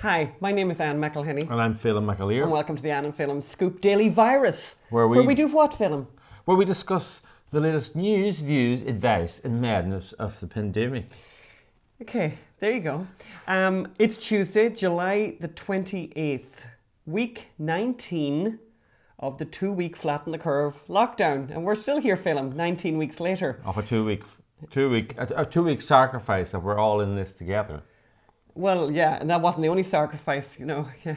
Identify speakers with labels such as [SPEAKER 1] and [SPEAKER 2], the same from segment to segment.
[SPEAKER 1] Hi, my name is Ann McElhinney,
[SPEAKER 2] And I'm Phelim
[SPEAKER 1] and welcome to the Ann and Phelim Scoop Daily Virus,
[SPEAKER 2] Where we-
[SPEAKER 1] where we do what, Phelim?
[SPEAKER 2] where we discuss the latest news, views, advice, and madness of the pandemic.
[SPEAKER 1] Okay, there you go. Um, it's Tuesday, July the 28th, week 19 of the two week flatten the curve lockdown. And we're still here, Phelim, 19 weeks later.
[SPEAKER 2] Of a two week, two week, a, a two week sacrifice that we're all in this together.
[SPEAKER 1] Well, yeah, and that wasn't the only sacrifice, you know. Yeah.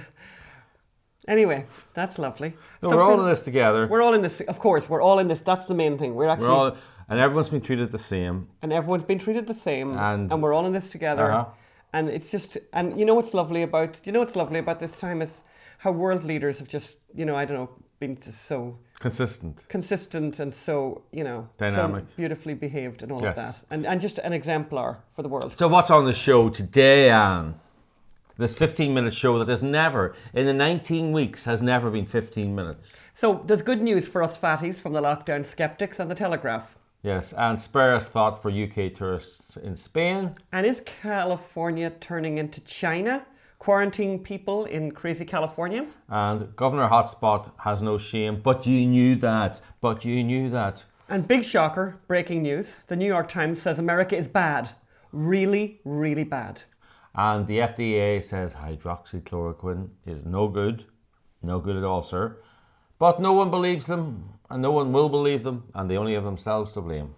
[SPEAKER 1] Anyway, that's lovely.
[SPEAKER 2] No,
[SPEAKER 1] So,
[SPEAKER 2] we're all in this together.
[SPEAKER 1] We're all in this, of course, we're all in this. That's the main thing. We're actually,
[SPEAKER 2] We're all, and everyone's been treated the same.
[SPEAKER 1] and everyone's been treated the same,
[SPEAKER 2] And-
[SPEAKER 1] we're all in this together.
[SPEAKER 2] Uh-huh.
[SPEAKER 1] And it's just, and you know what's lovely about, you know what's lovely about this time is how world leaders have just, you know, I don't know, been so
[SPEAKER 2] Consistent.
[SPEAKER 1] consistent and so, you know,
[SPEAKER 2] Dynamic.
[SPEAKER 1] so beautifully behaved and all
[SPEAKER 2] Yes.
[SPEAKER 1] of that, and and just an exemplar for the world.
[SPEAKER 2] So what's on the show today, Ann? This 15 minute show that has never, in the 19 weeks, has never been 15 minutes.
[SPEAKER 1] So there's good news for us fatties from the lockdown skeptics and the Telegraph.
[SPEAKER 2] Yes, and spares thought for UK tourists in Spain.
[SPEAKER 1] And is California turning into China? Quarantine people in crazy California?
[SPEAKER 2] And Governor Hotspot has no shame, but you knew that, but you knew that.
[SPEAKER 1] And big shocker, breaking news. The New York Times says America is bad. Really, really bad.
[SPEAKER 2] And the FDA says hydroxychloroquine is no good, no good at all, sir. But no one believes them, and no one will believe them, and they only have themselves to blame.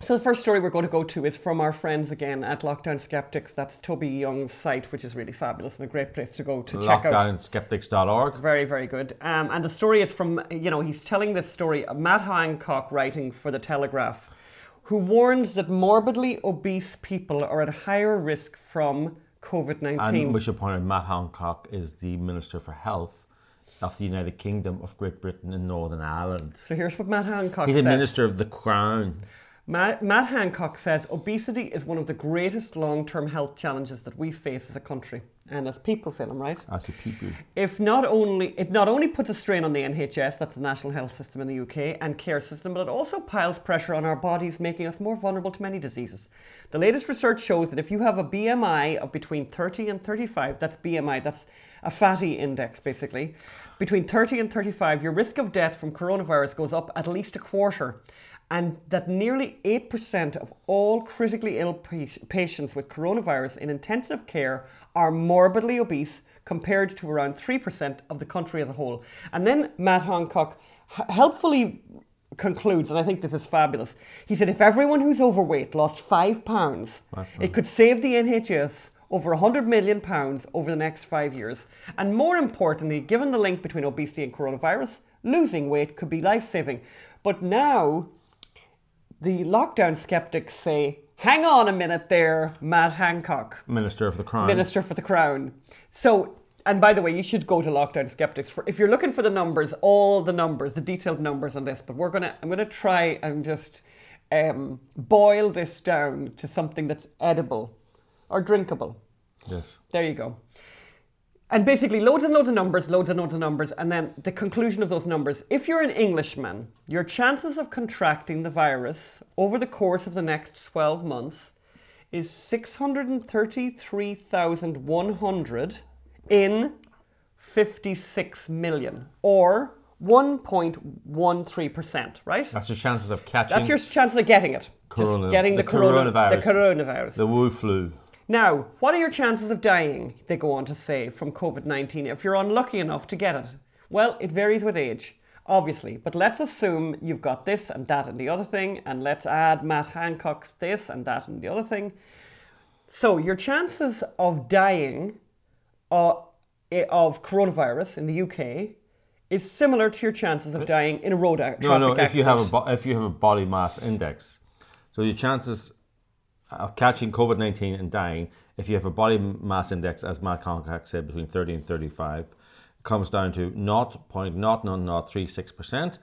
[SPEAKER 1] So the first story we're going to go to is from our friends again at Lockdown Skeptics. That's Toby Young's site, which is really fabulous and a great place to go to check out.
[SPEAKER 2] Lockdownskeptics.org.
[SPEAKER 1] Very, very good. Um, and the story is from, you know, he's telling this story, Matt Hancock writing for The Telegraph, who warns that morbidly obese people are at higher risk from COVID 19.
[SPEAKER 2] And we should point out Matt Hancock is the Minister for Health of the United Kingdom of Great Britain and Northern Ireland.
[SPEAKER 1] So here's what Matt Hancock
[SPEAKER 2] He's a. Minister of the Crown.
[SPEAKER 1] Matt, Matt Hancock says obesity is one of the greatest long term health challenges that we face as a country and as people, Phelim, right?
[SPEAKER 2] As a people.
[SPEAKER 1] If not only it not only puts a strain on the NHS, that's the national health system in the UK, and care system, but it also piles pressure on our bodies, making us more vulnerable to many diseases. The latest research shows that if you have a BMI of between 30 and 35, that's BMI, that's a fatty index basically, between 30 and 35, your risk of death from coronavirus goes up at least a quarter. And that nearly 8% of all critically ill pa- patients with coronavirus in intensive care are morbidly obese compared to around 3% of the country as a whole. And then Matt Hancock helpfully concludes, and I think this is fabulous. He said if everyone who's overweight lost five pounds, it could save the NHS over 100 million pounds over the next five years. And more importantly, given the link between obesity and coronavirus, losing weight could be life saving. But now, the lockdown skeptics say, hang on a minute there, Matt Hancock.
[SPEAKER 2] Minister of the Crown.
[SPEAKER 1] Minister for the Crown. So, and by the way, you should go to Lockdown Skeptics for if you're looking for the numbers, all the numbers, the detailed numbers on this. But we're gonna, I'm gonna try and just um, boil this down to something that's edible or drinkable.
[SPEAKER 2] Yes.
[SPEAKER 1] There you go. And basically, loads and loads of numbers, loads and loads of numbers, and then the conclusion of those numbers. If you're an Englishman, your chances of contracting the virus over the course of the next 12 months is 633,100 in 56 million, or 1.13%, right?
[SPEAKER 2] That's your chances of catching
[SPEAKER 1] That's your chances of getting it.
[SPEAKER 2] Corona-
[SPEAKER 1] Just getting the,
[SPEAKER 2] the
[SPEAKER 1] corona,
[SPEAKER 2] coronavirus.
[SPEAKER 1] The coronavirus.
[SPEAKER 2] the Wu flu.
[SPEAKER 1] Now, what are your chances of dying, they go on to say, from COVID 19 if you're unlucky enough to get it? Well, it varies with age, obviously, but let's assume you've got this and that and the other thing, and let's add Matt Hancock's this and that and the other thing. So, your chances of dying uh, of coronavirus in the UK is similar to your chances of dying in a road a- traffic
[SPEAKER 2] No, no.
[SPEAKER 1] accident.
[SPEAKER 2] If you have a bo- if you have a body mass index, so your chances of catching COVID nineteen and dying, if you have a body mass index, as Matt Hancock said, between thirty and thirty five, comes down to 0.0036 percent.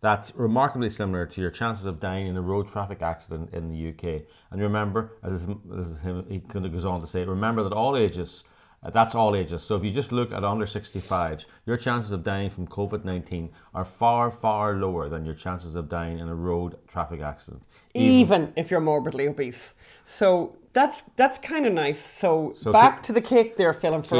[SPEAKER 2] That's remarkably similar to your chances of dying in a road traffic accident in the UK. And remember, as, he goes on to say, remember that all ages Uh, that's all ages. So if you just look at under 65s, your chances of dying from COVID 19 are far, far lower than your chances of dying in a road traffic accident.
[SPEAKER 1] even if you're morbidly obese. So that's that's kind of nice. So,
[SPEAKER 2] So
[SPEAKER 1] back
[SPEAKER 2] ca-
[SPEAKER 1] to the cake there, Phelim, for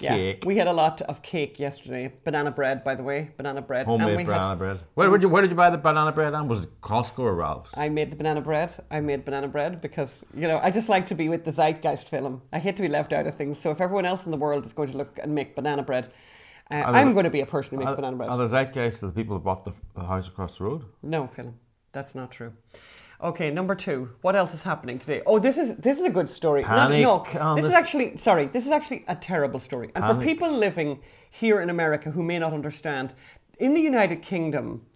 [SPEAKER 2] Cake.
[SPEAKER 1] Yeah, we had a lot of cake yesterday. Banana bread, by the way, banana bread. And
[SPEAKER 2] Homemade
[SPEAKER 1] we
[SPEAKER 2] banana
[SPEAKER 1] had-
[SPEAKER 2] bread. Where, where, did you, where did you buy the banana bread? On was it Costco or Ralph's?
[SPEAKER 1] I made the banana bread. I made banana bread because you know I just like to be with the zeitgeist Phelim. I hate to be left out of things. So if everyone else in the world is going to look and make banana bread, uh, I'm going to be a person who makes
[SPEAKER 2] Are,
[SPEAKER 1] banana bread.
[SPEAKER 2] are the zeitgeist of the people who bought the, the house across the road?
[SPEAKER 1] No, Phelim, that's not true. Okay, number two. What else is happening today? Oh, this is this is a good story.
[SPEAKER 2] Panic
[SPEAKER 1] No,
[SPEAKER 2] on
[SPEAKER 1] this is actually sorry. This is actually a terrible story. And for people living here in America who may not understand, in the United Kingdom,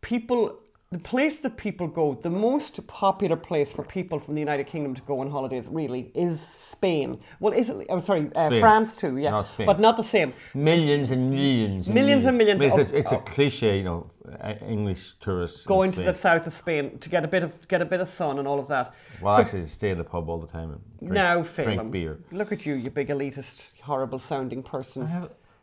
[SPEAKER 1] people. The place that people go, the most popular place for people from the United Kingdom to go on holidays, really, is Spain. Well, Italy. I'm sorry, uh, France too. Yeah,
[SPEAKER 2] Not Spain.
[SPEAKER 1] but not the same.
[SPEAKER 2] Millions and millions.
[SPEAKER 1] Millions and millions
[SPEAKER 2] I mean, it's,
[SPEAKER 1] of-
[SPEAKER 2] a, it's a cliche, you know, uh, English tourists. in
[SPEAKER 1] Going to the south of Spain to get a bit of get a bit of sun and all of that.
[SPEAKER 2] Well,
[SPEAKER 1] So-
[SPEAKER 2] actually, stay in the pub all the time and drink,
[SPEAKER 1] Now,
[SPEAKER 2] drink beer.
[SPEAKER 1] look at you, you big elitist, horrible sounding person.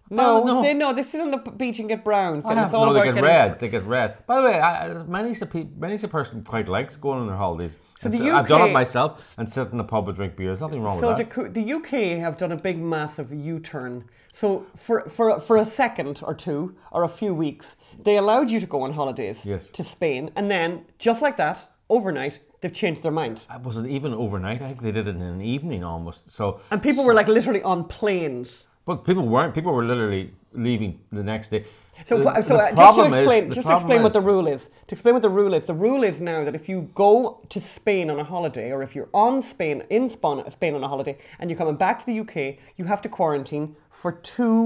[SPEAKER 1] No,
[SPEAKER 2] Well, no.
[SPEAKER 1] they no, they sit on the beach and get brown.
[SPEAKER 2] Have,
[SPEAKER 1] It's all
[SPEAKER 2] no, they get
[SPEAKER 1] getting-
[SPEAKER 2] red. They get red. By the way, I, many's a pe- many's a person quite likes going on their holidays. And
[SPEAKER 1] the
[SPEAKER 2] so- I've done it myself and sit in the pub and drink beer. There's nothing wrong
[SPEAKER 1] So
[SPEAKER 2] with
[SPEAKER 1] the,
[SPEAKER 2] that.
[SPEAKER 1] co- the UK have done a big, massive U-turn. So for, for for a second or two or a few weeks, they allowed you to go on holidays
[SPEAKER 2] Yes.
[SPEAKER 1] to Spain, and then just like that, overnight, they've changed their mind.
[SPEAKER 2] It wasn't even overnight. I think they did it in an evening almost. So,
[SPEAKER 1] And people were like literally on planes.
[SPEAKER 2] But people weren't. People were literally leaving the next day.
[SPEAKER 1] So,
[SPEAKER 2] The-
[SPEAKER 1] so
[SPEAKER 2] the
[SPEAKER 1] uh, just to
[SPEAKER 2] problem is-
[SPEAKER 1] explain, just to explain what the rule is. To explain what the rule is, the rule is now that if you go to Spain on a holiday, or if you're on Spain in Spain, Spain on a holiday, and you're coming back to the UK, you have to quarantine for two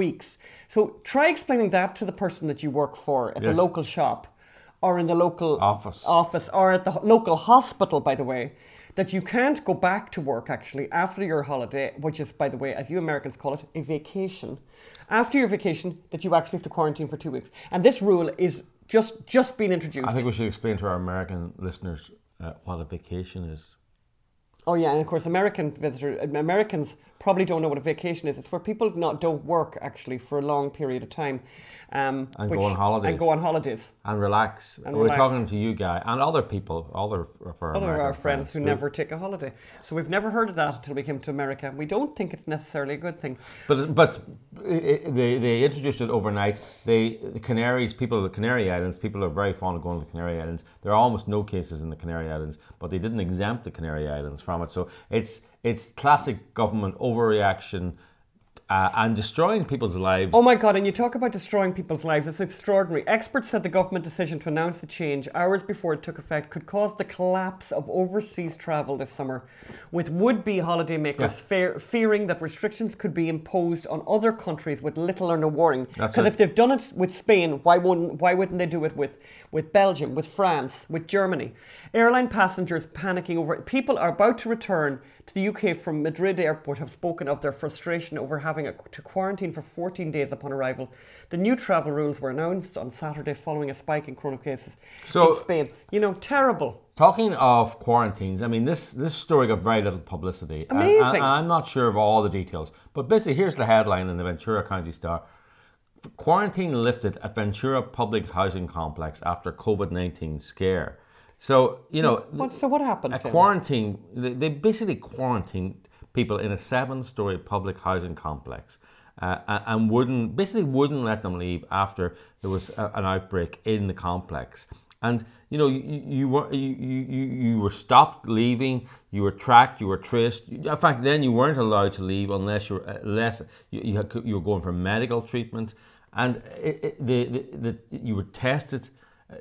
[SPEAKER 1] weeks. So try explaining that to the person that you work for at the local shop, or in the local
[SPEAKER 2] Office.
[SPEAKER 1] office, or at the local hospital. By the way. That you can't go back to work actually after your holiday, which is, by the way, as you Americans call it, a vacation. After your vacation, that you actually have to quarantine for two weeks. And this rule is just just being introduced.
[SPEAKER 2] I think we should explain to our American listeners uh, what a vacation is.
[SPEAKER 1] oh yeah, and of course, American visitors, Americans probably don't know what a vacation is. It's where people not don't work actually for a long period of time, um,
[SPEAKER 2] And go on holidays.
[SPEAKER 1] And go on holidays.
[SPEAKER 2] And relax.
[SPEAKER 1] And
[SPEAKER 2] We're
[SPEAKER 1] relax.
[SPEAKER 2] talking to you, Guy, and other people, other of our
[SPEAKER 1] Other our friends who
[SPEAKER 2] We-
[SPEAKER 1] never take a holiday. So we've never heard of that until we came to America. We don't think it's necessarily a good thing.
[SPEAKER 2] But but they, they introduced it overnight. They the Canaries people of the Canary Islands people are very fond of going to the Canary Islands. There are almost no cases in the Canary Islands, but they didn't exempt the Canary Islands from it. So it's it's classic government overreaction uh, and destroying people's lives.
[SPEAKER 1] Oh my God, and you talk about destroying people's lives. It's extraordinary. Experts said the government decision to announce the change hours before it took effect could cause the collapse of overseas travel this summer, with would be holidaymakers
[SPEAKER 2] Yeah.
[SPEAKER 1] fear, fearing that restrictions could be imposed on other countries with little or no warning. Because if they've done it with Spain, why, wouldn't, why wouldn't they do it with, with Belgium, with France, with Germany? Airline passengers panicking over it. People are about to return to the UK from Madrid airport have spoken of their frustration over having to quarantine for 14 days upon arrival. The new travel rules were announced on Saturday following a spike in corona cases
[SPEAKER 2] So-
[SPEAKER 1] in Spain. You know, terrible.
[SPEAKER 2] Talking of quarantines, I mean this this story got very little publicity.
[SPEAKER 1] Amazing.
[SPEAKER 2] And, I'm not sure of all the details, but basically here's the headline in the Ventura County Star: Quarantine lifted at Ventura Public Housing Complex after COVID-19 scare. So you know,
[SPEAKER 1] What, so what happened?
[SPEAKER 2] a quarantine. They, they basically quarantined people in a seven-story public housing complex, uh, and wouldn't basically wouldn't let them leave after there was a, an outbreak in the complex. And you know, you, you were you, you, you were stopped leaving. You were tracked. You were traced. In fact, then you weren't allowed to leave unless you were unless you, you, had, you were going for medical treatment, and it, it, the, the, the, you were tested.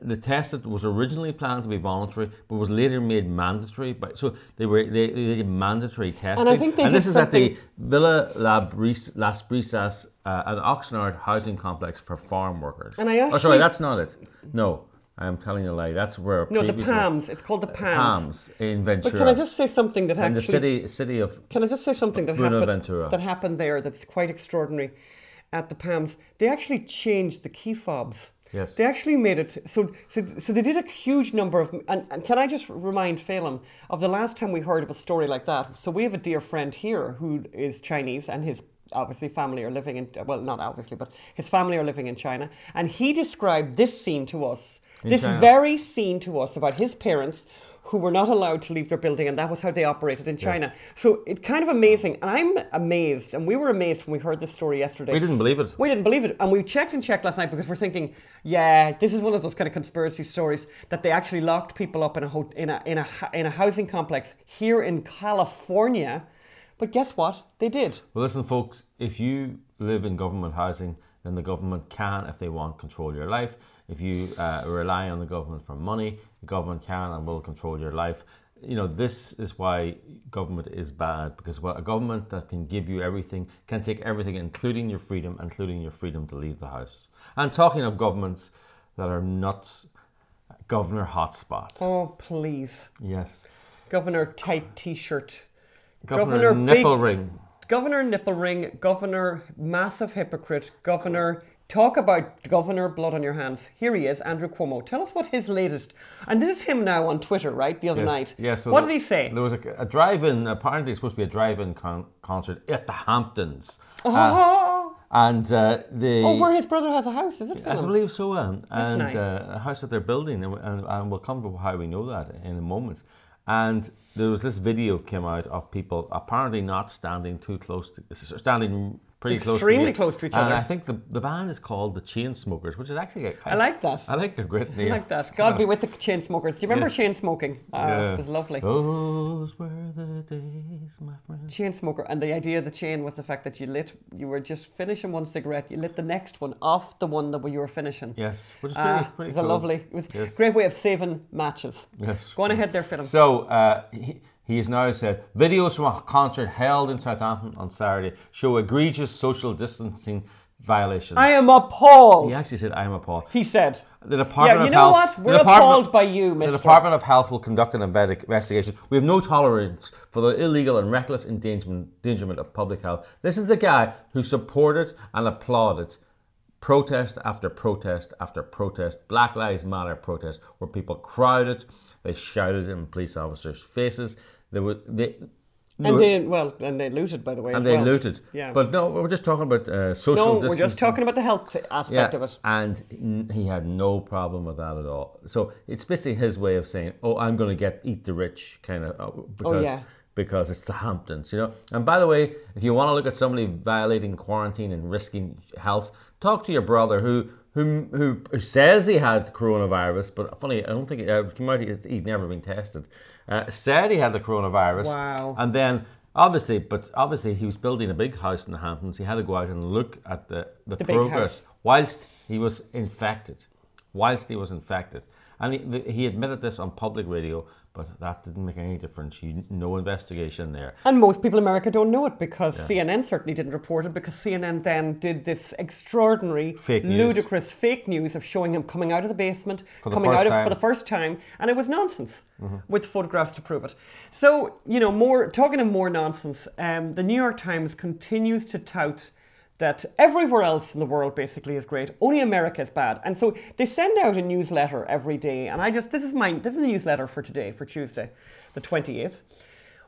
[SPEAKER 2] The test that was originally planned to be voluntary, but was later made mandatory. But so they were they, they did mandatory testing.
[SPEAKER 1] think they
[SPEAKER 2] and
[SPEAKER 1] this
[SPEAKER 2] is at the Villa La Bris, Las Brisas, uh, an Oxnard housing complex for farm workers.
[SPEAKER 1] And I
[SPEAKER 2] oh, sorry, that's not it. No, I'm telling you a lie. That's where
[SPEAKER 1] No, the Palms. It's called the Palms.
[SPEAKER 2] Palms in Ventura.
[SPEAKER 1] But can I just say something that
[SPEAKER 2] and the
[SPEAKER 1] actually
[SPEAKER 2] city city of
[SPEAKER 1] Can I just say something that happened
[SPEAKER 2] Buenaventura.
[SPEAKER 1] that happened there that's quite extraordinary at the Palms? They actually changed the key fobs.
[SPEAKER 2] Yes.
[SPEAKER 1] They actually made it so so, so they did a huge number of and, and can I just remind Phelim of the last time we heard of a story like that? So we have a dear friend here who is Chinese and his obviously family are living in well not obviously but his family are living in China and he described this scene to us this
[SPEAKER 2] China.
[SPEAKER 1] very scene to us about his parents who were not allowed to leave their building and that was how they operated in China so it's kind of amazing and I'm amazed and we were amazed when we heard this story yesterday
[SPEAKER 2] We didn't believe it.
[SPEAKER 1] we didn't believe it. And we checked and checked last night because we're thinking, yeah, this is one of those kind of conspiracy stories that they actually locked people up in a, ho- in a, in a, in a housing complex here in California. But guess what? They did.
[SPEAKER 2] Well, listen, folks, if you live in government housing, then the government can, if they want, control your life. If you uh, rely on the government for money, the government can and will control your life. You know, this is why government is bad because well, a government that can give you everything can take everything, including your freedom, including your freedom to leave the house. And talking of governments that are nuts, Governor Hotspot.
[SPEAKER 1] Oh, please.
[SPEAKER 2] Yes.
[SPEAKER 1] Governor Tight T shirt.
[SPEAKER 2] Governor,
[SPEAKER 1] Governor
[SPEAKER 2] Nipple
[SPEAKER 1] Big-
[SPEAKER 2] Ring.
[SPEAKER 1] Governor Nipple Ring. Governor Massive Hypocrite. Governor. Talk about Governor Blood on Your Hands. Here he is, Andrew Cuomo. Tell us what his latest. And this is him now on Twitter, right? The other
[SPEAKER 2] Yes.
[SPEAKER 1] night.
[SPEAKER 2] Yeah, so
[SPEAKER 1] what
[SPEAKER 2] the-
[SPEAKER 1] did he say?
[SPEAKER 2] There was a, a drive-in. Apparently, it's supposed to be a drive-in con- concert at the Hamptons,
[SPEAKER 1] oh,
[SPEAKER 2] and uh, the
[SPEAKER 1] oh, where his brother has a house, is it?
[SPEAKER 2] I believe so. Um, and
[SPEAKER 1] nice.
[SPEAKER 2] uh, a house that they're building, and, and, and we'll come to how we know that in a moment. And there was this video came out of people apparently not standing too close, to, standing pretty close,
[SPEAKER 1] Extremely
[SPEAKER 2] to
[SPEAKER 1] close to each
[SPEAKER 2] and
[SPEAKER 1] other.
[SPEAKER 2] I think the, the band is called the Chainsmokers, which is actually a,
[SPEAKER 1] I like that.
[SPEAKER 2] I like a great name.
[SPEAKER 1] I like that. God be with the chain smokers. Do you remember
[SPEAKER 2] Yeah.
[SPEAKER 1] chain smoking? Ah,
[SPEAKER 2] Yeah.
[SPEAKER 1] It was lovely.
[SPEAKER 2] Those were the days, my friend.
[SPEAKER 1] Chain smoker, and the idea of the chain was the fact that you lit, you were just finishing one cigarette, you lit the next one off the one that you were finishing.
[SPEAKER 2] Yes, which is pretty,
[SPEAKER 1] Ah,
[SPEAKER 2] pretty
[SPEAKER 1] it was
[SPEAKER 2] cool.
[SPEAKER 1] a lovely. It was
[SPEAKER 2] Yes.
[SPEAKER 1] a great way of saving matches.
[SPEAKER 2] Yes.
[SPEAKER 1] Go on ahead there, Phelim.
[SPEAKER 2] So uh, he, he has now said videos from a concert held in Southampton on Saturday show egregious social distancing violations.
[SPEAKER 1] I am appalled.
[SPEAKER 2] He actually said, "I am appalled."
[SPEAKER 1] He said.
[SPEAKER 2] The Department
[SPEAKER 1] Yeah, you
[SPEAKER 2] of
[SPEAKER 1] know
[SPEAKER 2] Health.
[SPEAKER 1] what? We're appalled by you, Mister." The.
[SPEAKER 2] Department of Health will conduct an investigation. We have no tolerance for the illegal and reckless endangerment, endangerment of public health. This is the guy who supported and applauded protest after protest after protest, Black Lives Matter protest, where people crowded, they shouted in police officers' faces. They were they.
[SPEAKER 1] And they, well, and they looted, by the way.
[SPEAKER 2] and they
[SPEAKER 1] well.
[SPEAKER 2] looted.
[SPEAKER 1] Yeah.
[SPEAKER 2] But no, we're just talking about uh, social
[SPEAKER 1] no,
[SPEAKER 2] distancing.
[SPEAKER 1] we're just talking about the health aspect of it.
[SPEAKER 2] And he had no problem with that at all. So it's basically his way of saying, "Oh, I'm going to get eat the rich," kind of uh, because
[SPEAKER 1] Oh, yeah.
[SPEAKER 2] because it's the Hamptons, you know. And by the way, if you want to look at somebody violating quarantine and risking health, talk to your brother who. Who, who says he had coronavirus, but funny, I don't think uh, he might he's never been tested. Uh, said he had the coronavirus,
[SPEAKER 1] Wow.
[SPEAKER 2] and then obviously, but obviously he was building a big house in the Hamptons. He had to go out and look at the the,
[SPEAKER 1] The
[SPEAKER 2] progress whilst he was infected, whilst he was infected, and he, the, he admitted this on public radio, but that didn't make any difference. You, no investigation there.
[SPEAKER 1] And most people in America don't know it because CNN certainly didn't report it because CNN then did this extraordinary,
[SPEAKER 2] Fake
[SPEAKER 1] ludicrous fake news of showing him coming out of the basement,
[SPEAKER 2] For the
[SPEAKER 1] coming
[SPEAKER 2] first
[SPEAKER 1] out of
[SPEAKER 2] time. Mm-hmm.
[SPEAKER 1] for the first time, and it was nonsense with photographs to prove it. So you know, more talking of more nonsense. Um, the New York Times continues to tout that everywhere else in the world basically is great. Only America is bad. And so they send out a newsletter every day. And I just this is my this is the newsletter for today, for Tuesday, the 28th.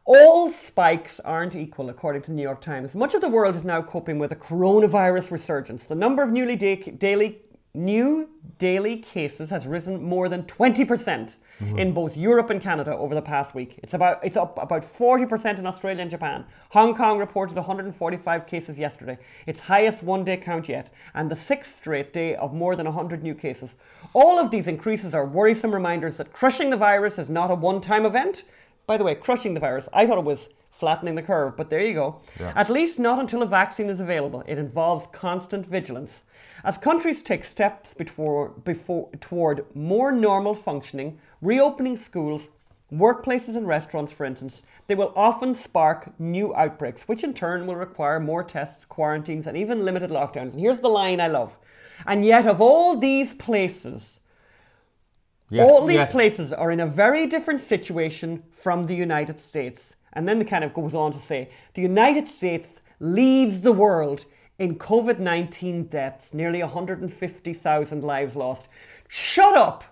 [SPEAKER 1] All spikes aren't equal, according to the New York Times. Much of the world is now coping with a coronavirus resurgence. The number of newly da- daily new daily cases has risen more than 20% mm-hmm. in both Europe and Canada over the past week. It's about it's up about 40% in Australia and Japan. Hong Kong reported 145 cases yesterday, its highest one-day count yet, and the sixth straight day of more than 100 new cases. All of these increases are worrisome reminders that crushing the virus is not a one-time event. By the way, crushing the virus, I thought it was flattening the curve, but there you go. At least not until a vaccine is available. It involves constant vigilance. As countries take steps before, before, toward more normal functioning, reopening schools, workplaces, and restaurants, for instance, they will often spark new outbreaks, which in turn will require more tests, quarantines, and even limited lockdowns. And here's the line I love. And yet, of all these places,
[SPEAKER 2] Yeah,
[SPEAKER 1] all these
[SPEAKER 2] yeah.
[SPEAKER 1] places are in a very different situation from the United States. And then it kind of goes on to say the United States leads the world in COVID 19 deaths, nearly 150,000 lives lost. Shut up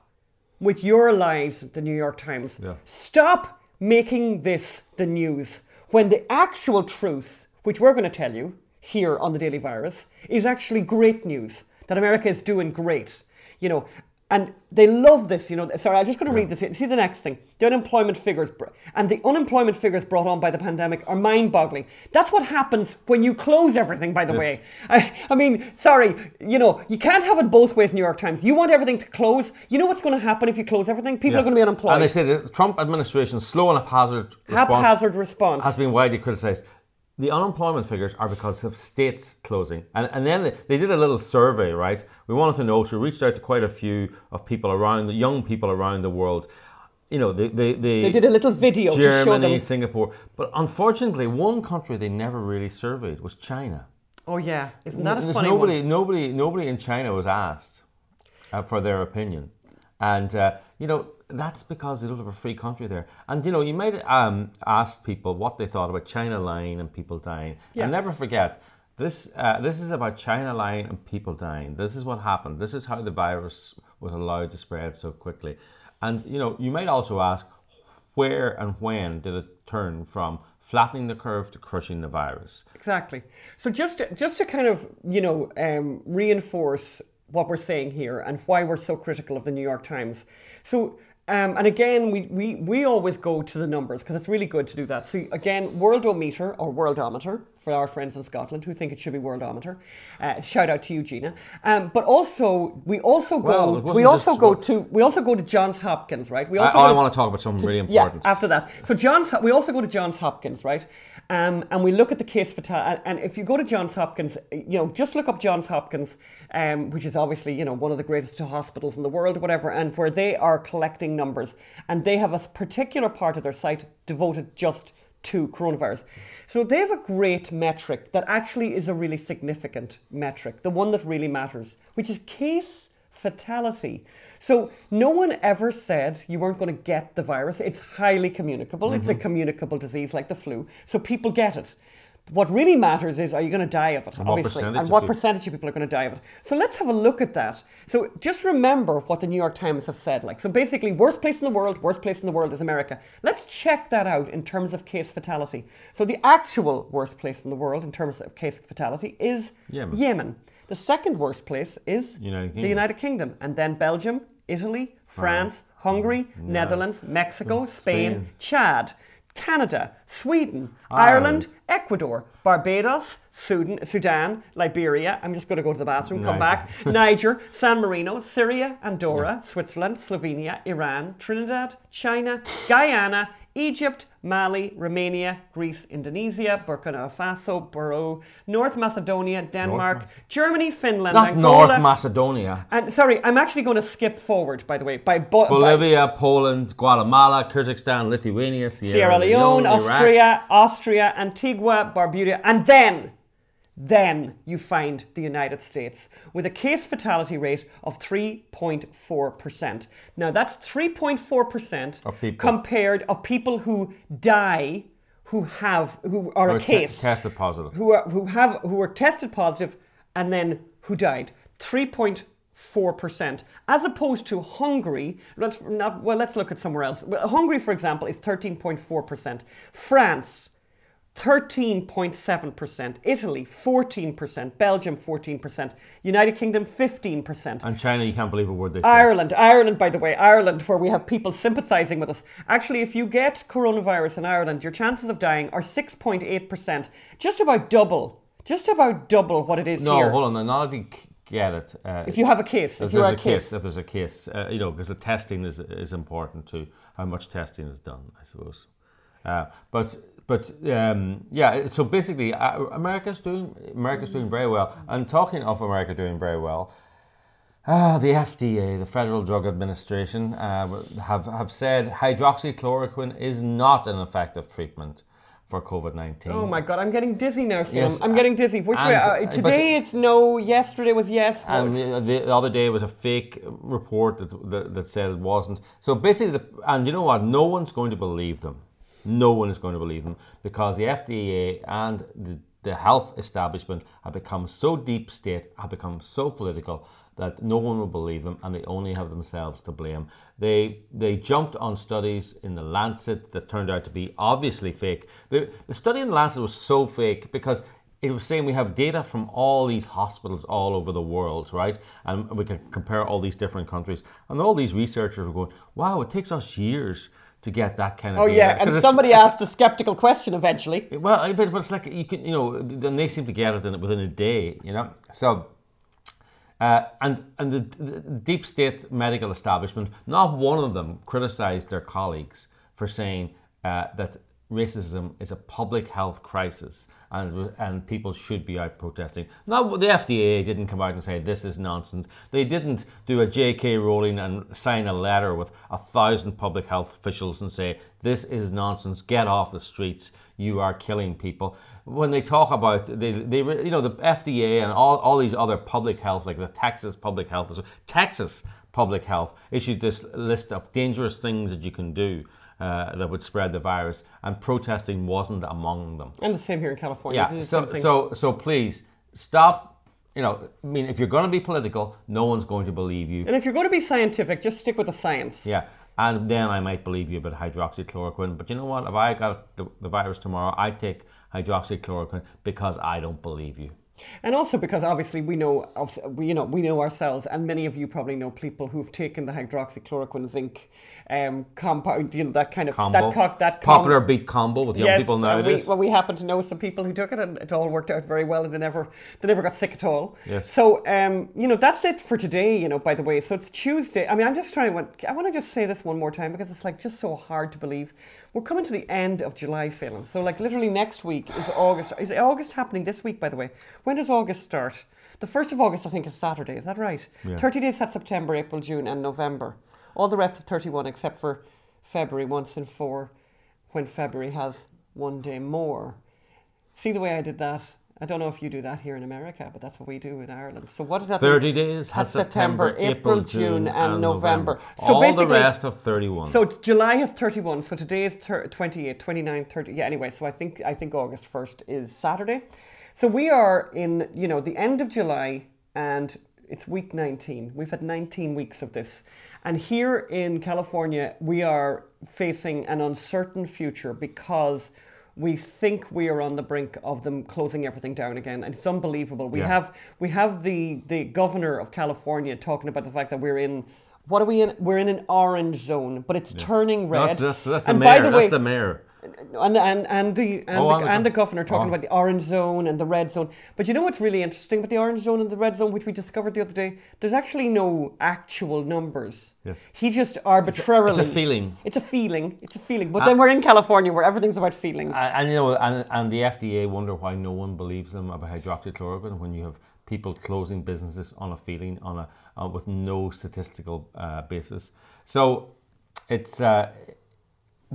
[SPEAKER 1] with your lies, the New York Times.
[SPEAKER 2] Yeah.
[SPEAKER 1] Stop making this the news when the actual truth, which we're going to tell you here on the Daily Virus, is actually great news that America is doing great. You know, and they love this, you know. Sorry, I'm just going to read this. Here. See the next thing. The unemployment figures br- and the unemployment figures brought on by the pandemic are mind-boggling. That's what happens when you close everything. By the
[SPEAKER 2] Yes.
[SPEAKER 1] way, I, I mean, sorry, you know, you can't have it both ways. New York Times. You want everything to close. You know what's going to happen if you close everything? People are going to be unemployed.
[SPEAKER 2] And they say the Trump administration's slow and haphazard response
[SPEAKER 1] Haphazard response.
[SPEAKER 2] has been widely criticised. The unemployment figures are because of states closing. And, and then they, they did a little survey, right? We wanted to know, so we reached out to quite a few of people around, the young people around the world. You know, they, they, they,
[SPEAKER 1] they did a little video to show
[SPEAKER 2] Germany. Singapore. But unfortunately, one country they never really surveyed was China.
[SPEAKER 1] Oh yeah, isn't that a
[SPEAKER 2] There's
[SPEAKER 1] funny
[SPEAKER 2] nobody,
[SPEAKER 1] one?
[SPEAKER 2] nobody, nobody in China was asked uh, for their opinion, and uh, you know that's because they don't have a free country there. And you know, you might um, ask people what they thought about China lying and people dying.
[SPEAKER 1] Yeah.
[SPEAKER 2] And never forget this. Uh, this is about China lying and people dying. This is what happened. This is how the virus was allowed to spread so quickly. And you know, you might also ask where and when did it turn from flattening the curve to crushing the virus?
[SPEAKER 1] Exactly. So just to, just to kind of you know um, reinforce what we're saying here and why we're so critical of the New York Times. So. Um, and again, we, we, we always go to the numbers because it's really good to do that. So again, Worldometer or Worldometer for our friends in Scotland who think it should be Worldometer. Uh, shout out to you, Gina. Um, but also, we also go
[SPEAKER 2] wasn't
[SPEAKER 1] we also go to we also go to Johns Hopkins, right? We
[SPEAKER 2] I,
[SPEAKER 1] also
[SPEAKER 2] I
[SPEAKER 1] go-
[SPEAKER 2] want to talk about something really important.
[SPEAKER 1] yeah, after that. So Johns, we also go to Johns Hopkins, right? Um, and we look at the case fatality. And if you go to Johns Hopkins, you know, just look up Johns Hopkins, um, which is obviously you know one of the greatest hospitals in the world, whatever, and where they are collecting numbers, and they have a particular part of their site devoted just to coronavirus. So they have a great metric that actually is a really significant metric, the one that really matters, which is case fatality. So no one ever said you weren't going to get the virus. It's highly communicable. It's a mm-hmm. communicable disease like the flu. So people get it. What really matters is are you going to die of it,
[SPEAKER 2] And
[SPEAKER 1] obviously,
[SPEAKER 2] percentage
[SPEAKER 1] and what percentage of people are going to die of it. So let's have a look at that. So just remember what the New York Times have said. Like so, basically, worst place in the world, worst place in the world is America. Let's check that out in terms of case fatality. So the actual worst place in the world in terms of case fatality is
[SPEAKER 2] Yemen.
[SPEAKER 1] Yemen. The second worst place is
[SPEAKER 2] United
[SPEAKER 1] the United Kingdom, and then Belgium, Italy, France, Hungary, mm-hmm. Netherlands, Mexico, Spain,
[SPEAKER 2] Spain.
[SPEAKER 1] Chad, Canada, Sweden,
[SPEAKER 2] Ireland.
[SPEAKER 1] Ireland, Ecuador, Barbados, Sudan, Sudan, Liberia. I'm just going to go to the bathroom, come
[SPEAKER 2] Niger.
[SPEAKER 1] back. Niger, San Marino, Syria, Andorra, Switzerland, Slovenia, Iran, Trinidad, China, Guyana, Egypt, Mali, Romania, Greece, Indonesia, Burkina Faso, Peru, North Macedonia, Denmark,
[SPEAKER 2] Mac-
[SPEAKER 1] Germany, Finland,
[SPEAKER 2] Not
[SPEAKER 1] Angola.
[SPEAKER 2] North Macedonia.
[SPEAKER 1] and sorry, I'm actually going to skip forward, by the way, by, bo- by
[SPEAKER 2] Bolivia, Poland, Guatemala, Kyrgyzstan, Lithuania, Sierra,
[SPEAKER 1] Sierra Leone. Austria, Austria, Antigua, Barbuda, and then, then you find the United States with a case fatality rate of 3.4%. Now that's 3.4%
[SPEAKER 2] Of people.
[SPEAKER 1] compared of people who die who have who are
[SPEAKER 2] Or
[SPEAKER 1] a case
[SPEAKER 2] tested positive.
[SPEAKER 1] who are who have who were tested positive and then who died. Three point four percent, as opposed to Hungary. Let's not well. Let's look at somewhere else. Well, Hungary, for example, is thirteen point four percent. France. 13.7%, Italy 14%, Belgium 14%, United Kingdom 15%.
[SPEAKER 2] And China, you can't believe a word they say.
[SPEAKER 1] Ireland, Ireland, by the way, Ireland, where we have people sympathising with us. Actually, if you get coronavirus in Ireland, your chances of dying are 6.8%, just about double, just about double what it is
[SPEAKER 2] no,
[SPEAKER 1] here.
[SPEAKER 2] No, hold on. Not if you get it. Uh,
[SPEAKER 1] If you have a case, if,
[SPEAKER 2] if there's a
[SPEAKER 1] a
[SPEAKER 2] case,
[SPEAKER 1] case.
[SPEAKER 2] if there's a case, uh, you know, because the testing is is important too. How much testing is done, I suppose. Uh, but but um, yeah, so basically, uh, America's doing America's doing very well. And talking of America doing very well, Ah, the FDA, the Federal Drug Administration, uh, have, have said hydroxychloroquine is not an effective treatment for COVID 19.
[SPEAKER 1] Oh my god, I'm getting dizzy now.
[SPEAKER 2] Yes,
[SPEAKER 1] I'm getting dizzy. Which way?
[SPEAKER 2] and-
[SPEAKER 1] Uh,
[SPEAKER 2] but-
[SPEAKER 1] today it's no, yesterday was yes.
[SPEAKER 2] And the, the other day it was a fake report that, that, that said it wasn't. So basically, the, and you know what? No one's going to believe them. No one is going to believe them because the FDA and the the health establishment have become so deep state, have become so political that no one will believe them and they only have themselves to blame. They they jumped on studies in the Lancet that turned out to be obviously fake. The, the study in the Lancet was so fake because it was saying we have data from all these hospitals all over the world, right? And we can compare all these different countries. And all these researchers were going, wow, it takes us years to get that kind of
[SPEAKER 1] Oh yeah, and somebody
[SPEAKER 2] it's-
[SPEAKER 1] asked a skeptical question eventually.
[SPEAKER 2] well, but it's like you can, you know, then they seem to get it in, within a day, you know. So, uh, and and the, the deep state medical establishment, not one of them criticised their colleagues for saying uh, that racism is a public health crisis and and people should be out protesting. Now, the FDA didn't come out and say this is nonsense. They didn't do a J.K. Rowling and sign a letter with a thousand public health officials and say this is nonsense. Get off the streets. You are killing people. When they talk about they they you know the FDA and all all these other public health like the Texas Public Health Texas Public Health issued this list of dangerous things that you can do. Uh, that would spread the virus, and protesting wasn't among them.
[SPEAKER 1] And the same here in California.
[SPEAKER 2] Yeah. So so so please stop. You know, I mean, if you're going to be political, no one's going to believe you.
[SPEAKER 1] and if you're going to be scientific, just stick with the science.
[SPEAKER 2] Yeah. And then I might believe you about hydroxychloroquine. But you know what? If I got the, the virus tomorrow, I take hydroxychloroquine because I don't believe you.
[SPEAKER 1] And also because obviously we know, you know, we know ourselves, and many of you probably know people who've taken the hydroxychloroquine zinc um, compound, you know, that kind of
[SPEAKER 2] Combo.
[SPEAKER 1] that co- that com-
[SPEAKER 2] Popular beat combo with young people
[SPEAKER 1] and
[SPEAKER 2] nowadays.
[SPEAKER 1] We, well, we happen to know some people who took it, and it all worked out very well, and they never, they never got sick at all.
[SPEAKER 2] Yes.
[SPEAKER 1] So, um, you know, that's it for today. You know, by the way, so it's Tuesday. I mean, I'm just trying to. I want to just say this one more time because it's like just so hard to believe. We're coming to the end of July, Phelim. So, like, literally next week is August. Is August happening this week? By the way, when does August start? The first of August, I think, is Saturday. Is that right?
[SPEAKER 2] Yeah.
[SPEAKER 1] Thirty days had September, April, June, and November. All the rest of thirty-one, except for February, once in four, when February has one day more. See the way I did that? I don't know if you do that here in America, but that's what we do in Ireland. So what did that
[SPEAKER 2] 30
[SPEAKER 1] mean?
[SPEAKER 2] days has
[SPEAKER 1] September,
[SPEAKER 2] September,
[SPEAKER 1] April, June, and November. So
[SPEAKER 2] All the rest of 31.
[SPEAKER 1] So July has 31. So today is thir- 28, 29, 30. Yeah, anyway, so I think I think August 1st is Saturday. So we are in, you know, the end of July and it's week 19. We've had 19 weeks of this. And here in California, we are facing an uncertain future because we think we are on the brink of them closing everything down again. And it's unbelievable. We
[SPEAKER 2] Yeah.
[SPEAKER 1] have we have the the governor of California talking about the fact that we're in what are we in? We're in an orange zone, but it's turning red.
[SPEAKER 2] that's, that's, that's the mayor.
[SPEAKER 1] by the
[SPEAKER 2] that's the mayor.
[SPEAKER 1] And and and the and,
[SPEAKER 2] Oh,
[SPEAKER 1] the,
[SPEAKER 2] and the
[SPEAKER 1] and talking
[SPEAKER 2] oh.
[SPEAKER 1] about the orange zone and the red zone. But you know what's really interesting about the orange zone and the red zone, which we discovered the other day? There's actually no actual numbers.
[SPEAKER 2] Yes.
[SPEAKER 1] He just arbitrarily.
[SPEAKER 2] It's a feeling.
[SPEAKER 1] It's a feeling. It's a feeling. But then we're in California where everything's about feelings.
[SPEAKER 2] And, and you know, and, and the FDA wonder why no one believes them about hydroxychloroquine when you have people closing businesses on a feeling on a uh, with no statistical uh, basis. So it's. Uh,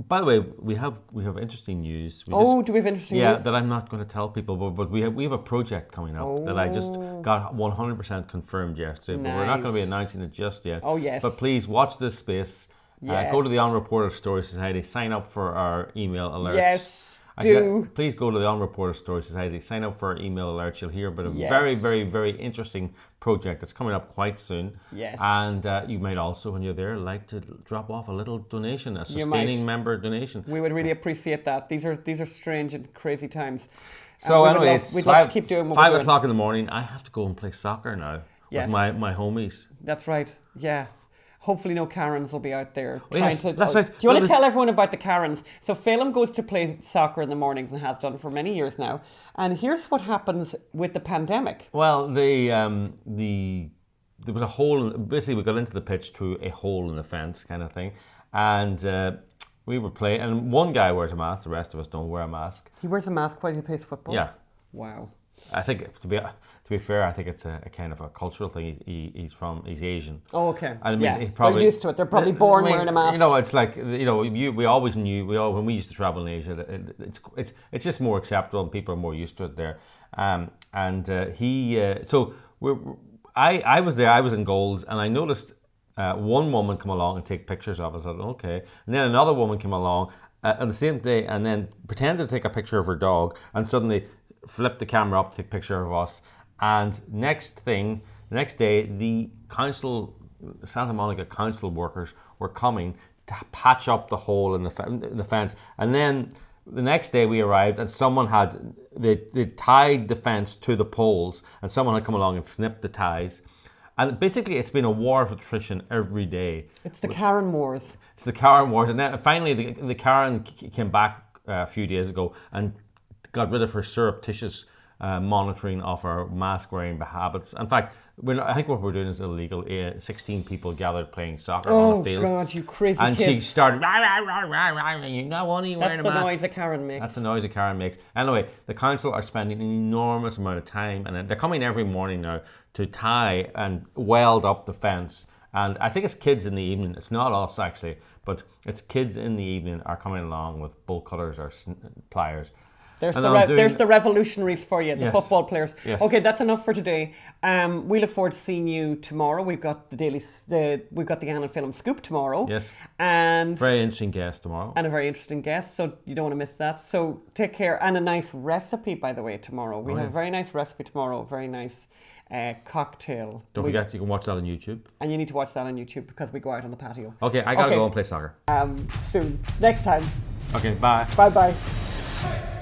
[SPEAKER 2] by the way, we have we have interesting news. We
[SPEAKER 1] oh, do we have interesting news
[SPEAKER 2] yeah,
[SPEAKER 1] news?
[SPEAKER 2] that I'm not going to tell people, but, but we have we have a project coming up that I just
[SPEAKER 1] Oh.
[SPEAKER 2] got 100% confirmed yesterday. But we're not going to be announcing it just yet.
[SPEAKER 1] Oh, yes.
[SPEAKER 2] But please watch this space. Uh, go to the
[SPEAKER 1] Yes.
[SPEAKER 2] Unreported Story Society. Sign up for our email alerts.
[SPEAKER 1] Yes,
[SPEAKER 2] Actually,
[SPEAKER 1] do.
[SPEAKER 2] Please go to the Unreported Story Society. Sign up for our email alerts. You'll hear about a
[SPEAKER 1] Yes.
[SPEAKER 2] very, very, very interesting project that's coming up quite soon.
[SPEAKER 1] Yes.
[SPEAKER 2] And uh, you might also, when you're there, like to drop off a little donation, a sustaining member donation.
[SPEAKER 1] We would really appreciate that. These are these are strange and crazy times.
[SPEAKER 2] So
[SPEAKER 1] would
[SPEAKER 2] anyway,
[SPEAKER 1] love-
[SPEAKER 2] it's
[SPEAKER 1] we'd
[SPEAKER 2] five,
[SPEAKER 1] love to keep doing what
[SPEAKER 2] five o'clock in the morning. I have to go and play soccer now
[SPEAKER 1] Yes.
[SPEAKER 2] with my, my homies.
[SPEAKER 1] That's right. Yeah. Hopefully, no Karens will be out there
[SPEAKER 2] Oh, yes,
[SPEAKER 1] trying to.
[SPEAKER 2] that's
[SPEAKER 1] oh,
[SPEAKER 2] right.
[SPEAKER 1] Do you want
[SPEAKER 2] Well,
[SPEAKER 1] to tell everyone about the Karens? So Phelim goes to play soccer in the mornings and has done for many years now. And here's what happens with the pandemic.
[SPEAKER 2] Well, the um, the there was a hole. In, basically, we got into the pitch through a hole in the fence, kind of thing, and uh, we were playing. And one guy wears a mask. The rest of us don't wear a mask.
[SPEAKER 1] He wears a mask while he plays football.
[SPEAKER 2] Yeah.
[SPEAKER 1] Wow.
[SPEAKER 2] I think to be to be fair, I think it's a, a kind of a cultural thing. He, he, he's from he's Asian.
[SPEAKER 1] Oh, okay.
[SPEAKER 2] And I mean,
[SPEAKER 1] yeah.
[SPEAKER 2] he probably,
[SPEAKER 1] They're used to it. They're probably born
[SPEAKER 2] I mean,
[SPEAKER 1] wearing a mask.
[SPEAKER 2] You know, it's like you know, you, we always knew we all when we used to travel in Asia, it, it's it's it's just more acceptable and people are more used to it there. Um, and uh, he, uh, so we're, I I was there, I was in Golds, and I noticed uh, one woman come along and take pictures of us. I said, okay, and then another woman came along uh, on the same day and then pretended to take a picture of her dog, and suddenly flipped the camera up, to take a picture of us. And next thing, the next day, the council, Santa Monica council workers were coming to patch up the hole in the, the fence. And then the next day we arrived and someone had, they, they tied the fence to the poles and someone had come along and snipped the ties. And basically, it's been a war of attrition every day.
[SPEAKER 1] It's the Karen Wars.
[SPEAKER 2] It's the Karen Wars. And then finally, the, the Karen came back uh, a few days ago and got rid of her surreptitious uh, monitoring of our mask wearing habits. In fact, I think what we're doing is illegal. Uh, 16 people gathered playing soccer on
[SPEAKER 1] Oh
[SPEAKER 2] a field.
[SPEAKER 1] God, you crazy
[SPEAKER 2] and she started, rah, rah, rah, rah, rah, and you know, only wearing
[SPEAKER 1] That's
[SPEAKER 2] a
[SPEAKER 1] the
[SPEAKER 2] mask.
[SPEAKER 1] noise that Karen makes.
[SPEAKER 2] That's the noise that Karen makes. Anyway, the council are spending an enormous amount of time, and they're coming every morning now to tie and weld up the fence. And I think it's kids in the evening. It's not us actually, but it's kids in the evening are coming along with bolt cutters or sn- pliers.
[SPEAKER 1] There's
[SPEAKER 2] And
[SPEAKER 1] the, re- there's the revolutionaries for you, the
[SPEAKER 2] Yes.
[SPEAKER 1] football players.
[SPEAKER 2] Yes.
[SPEAKER 1] Okay, that's enough for today. Um, we look forward to seeing you tomorrow. We've got the daily, the we've got the Anna Phelim Scoop tomorrow.
[SPEAKER 2] Yes.
[SPEAKER 1] and
[SPEAKER 2] Very interesting guest tomorrow.
[SPEAKER 1] and a very interesting guest. So you don't want to miss that. So take care and a nice recipe, by the way, tomorrow. We have a
[SPEAKER 2] Oh,
[SPEAKER 1] very nice recipe tomorrow. Very nice uh, cocktail.
[SPEAKER 2] Don't
[SPEAKER 1] We-
[SPEAKER 2] forget, you can watch that on YouTube.
[SPEAKER 1] and you need to watch that on YouTube because we go out on the patio
[SPEAKER 2] Okay, I gotta
[SPEAKER 1] Okay.
[SPEAKER 2] go and play soccer.
[SPEAKER 1] um, soon. Next time.
[SPEAKER 2] Okay, bye.
[SPEAKER 1] Bye bye.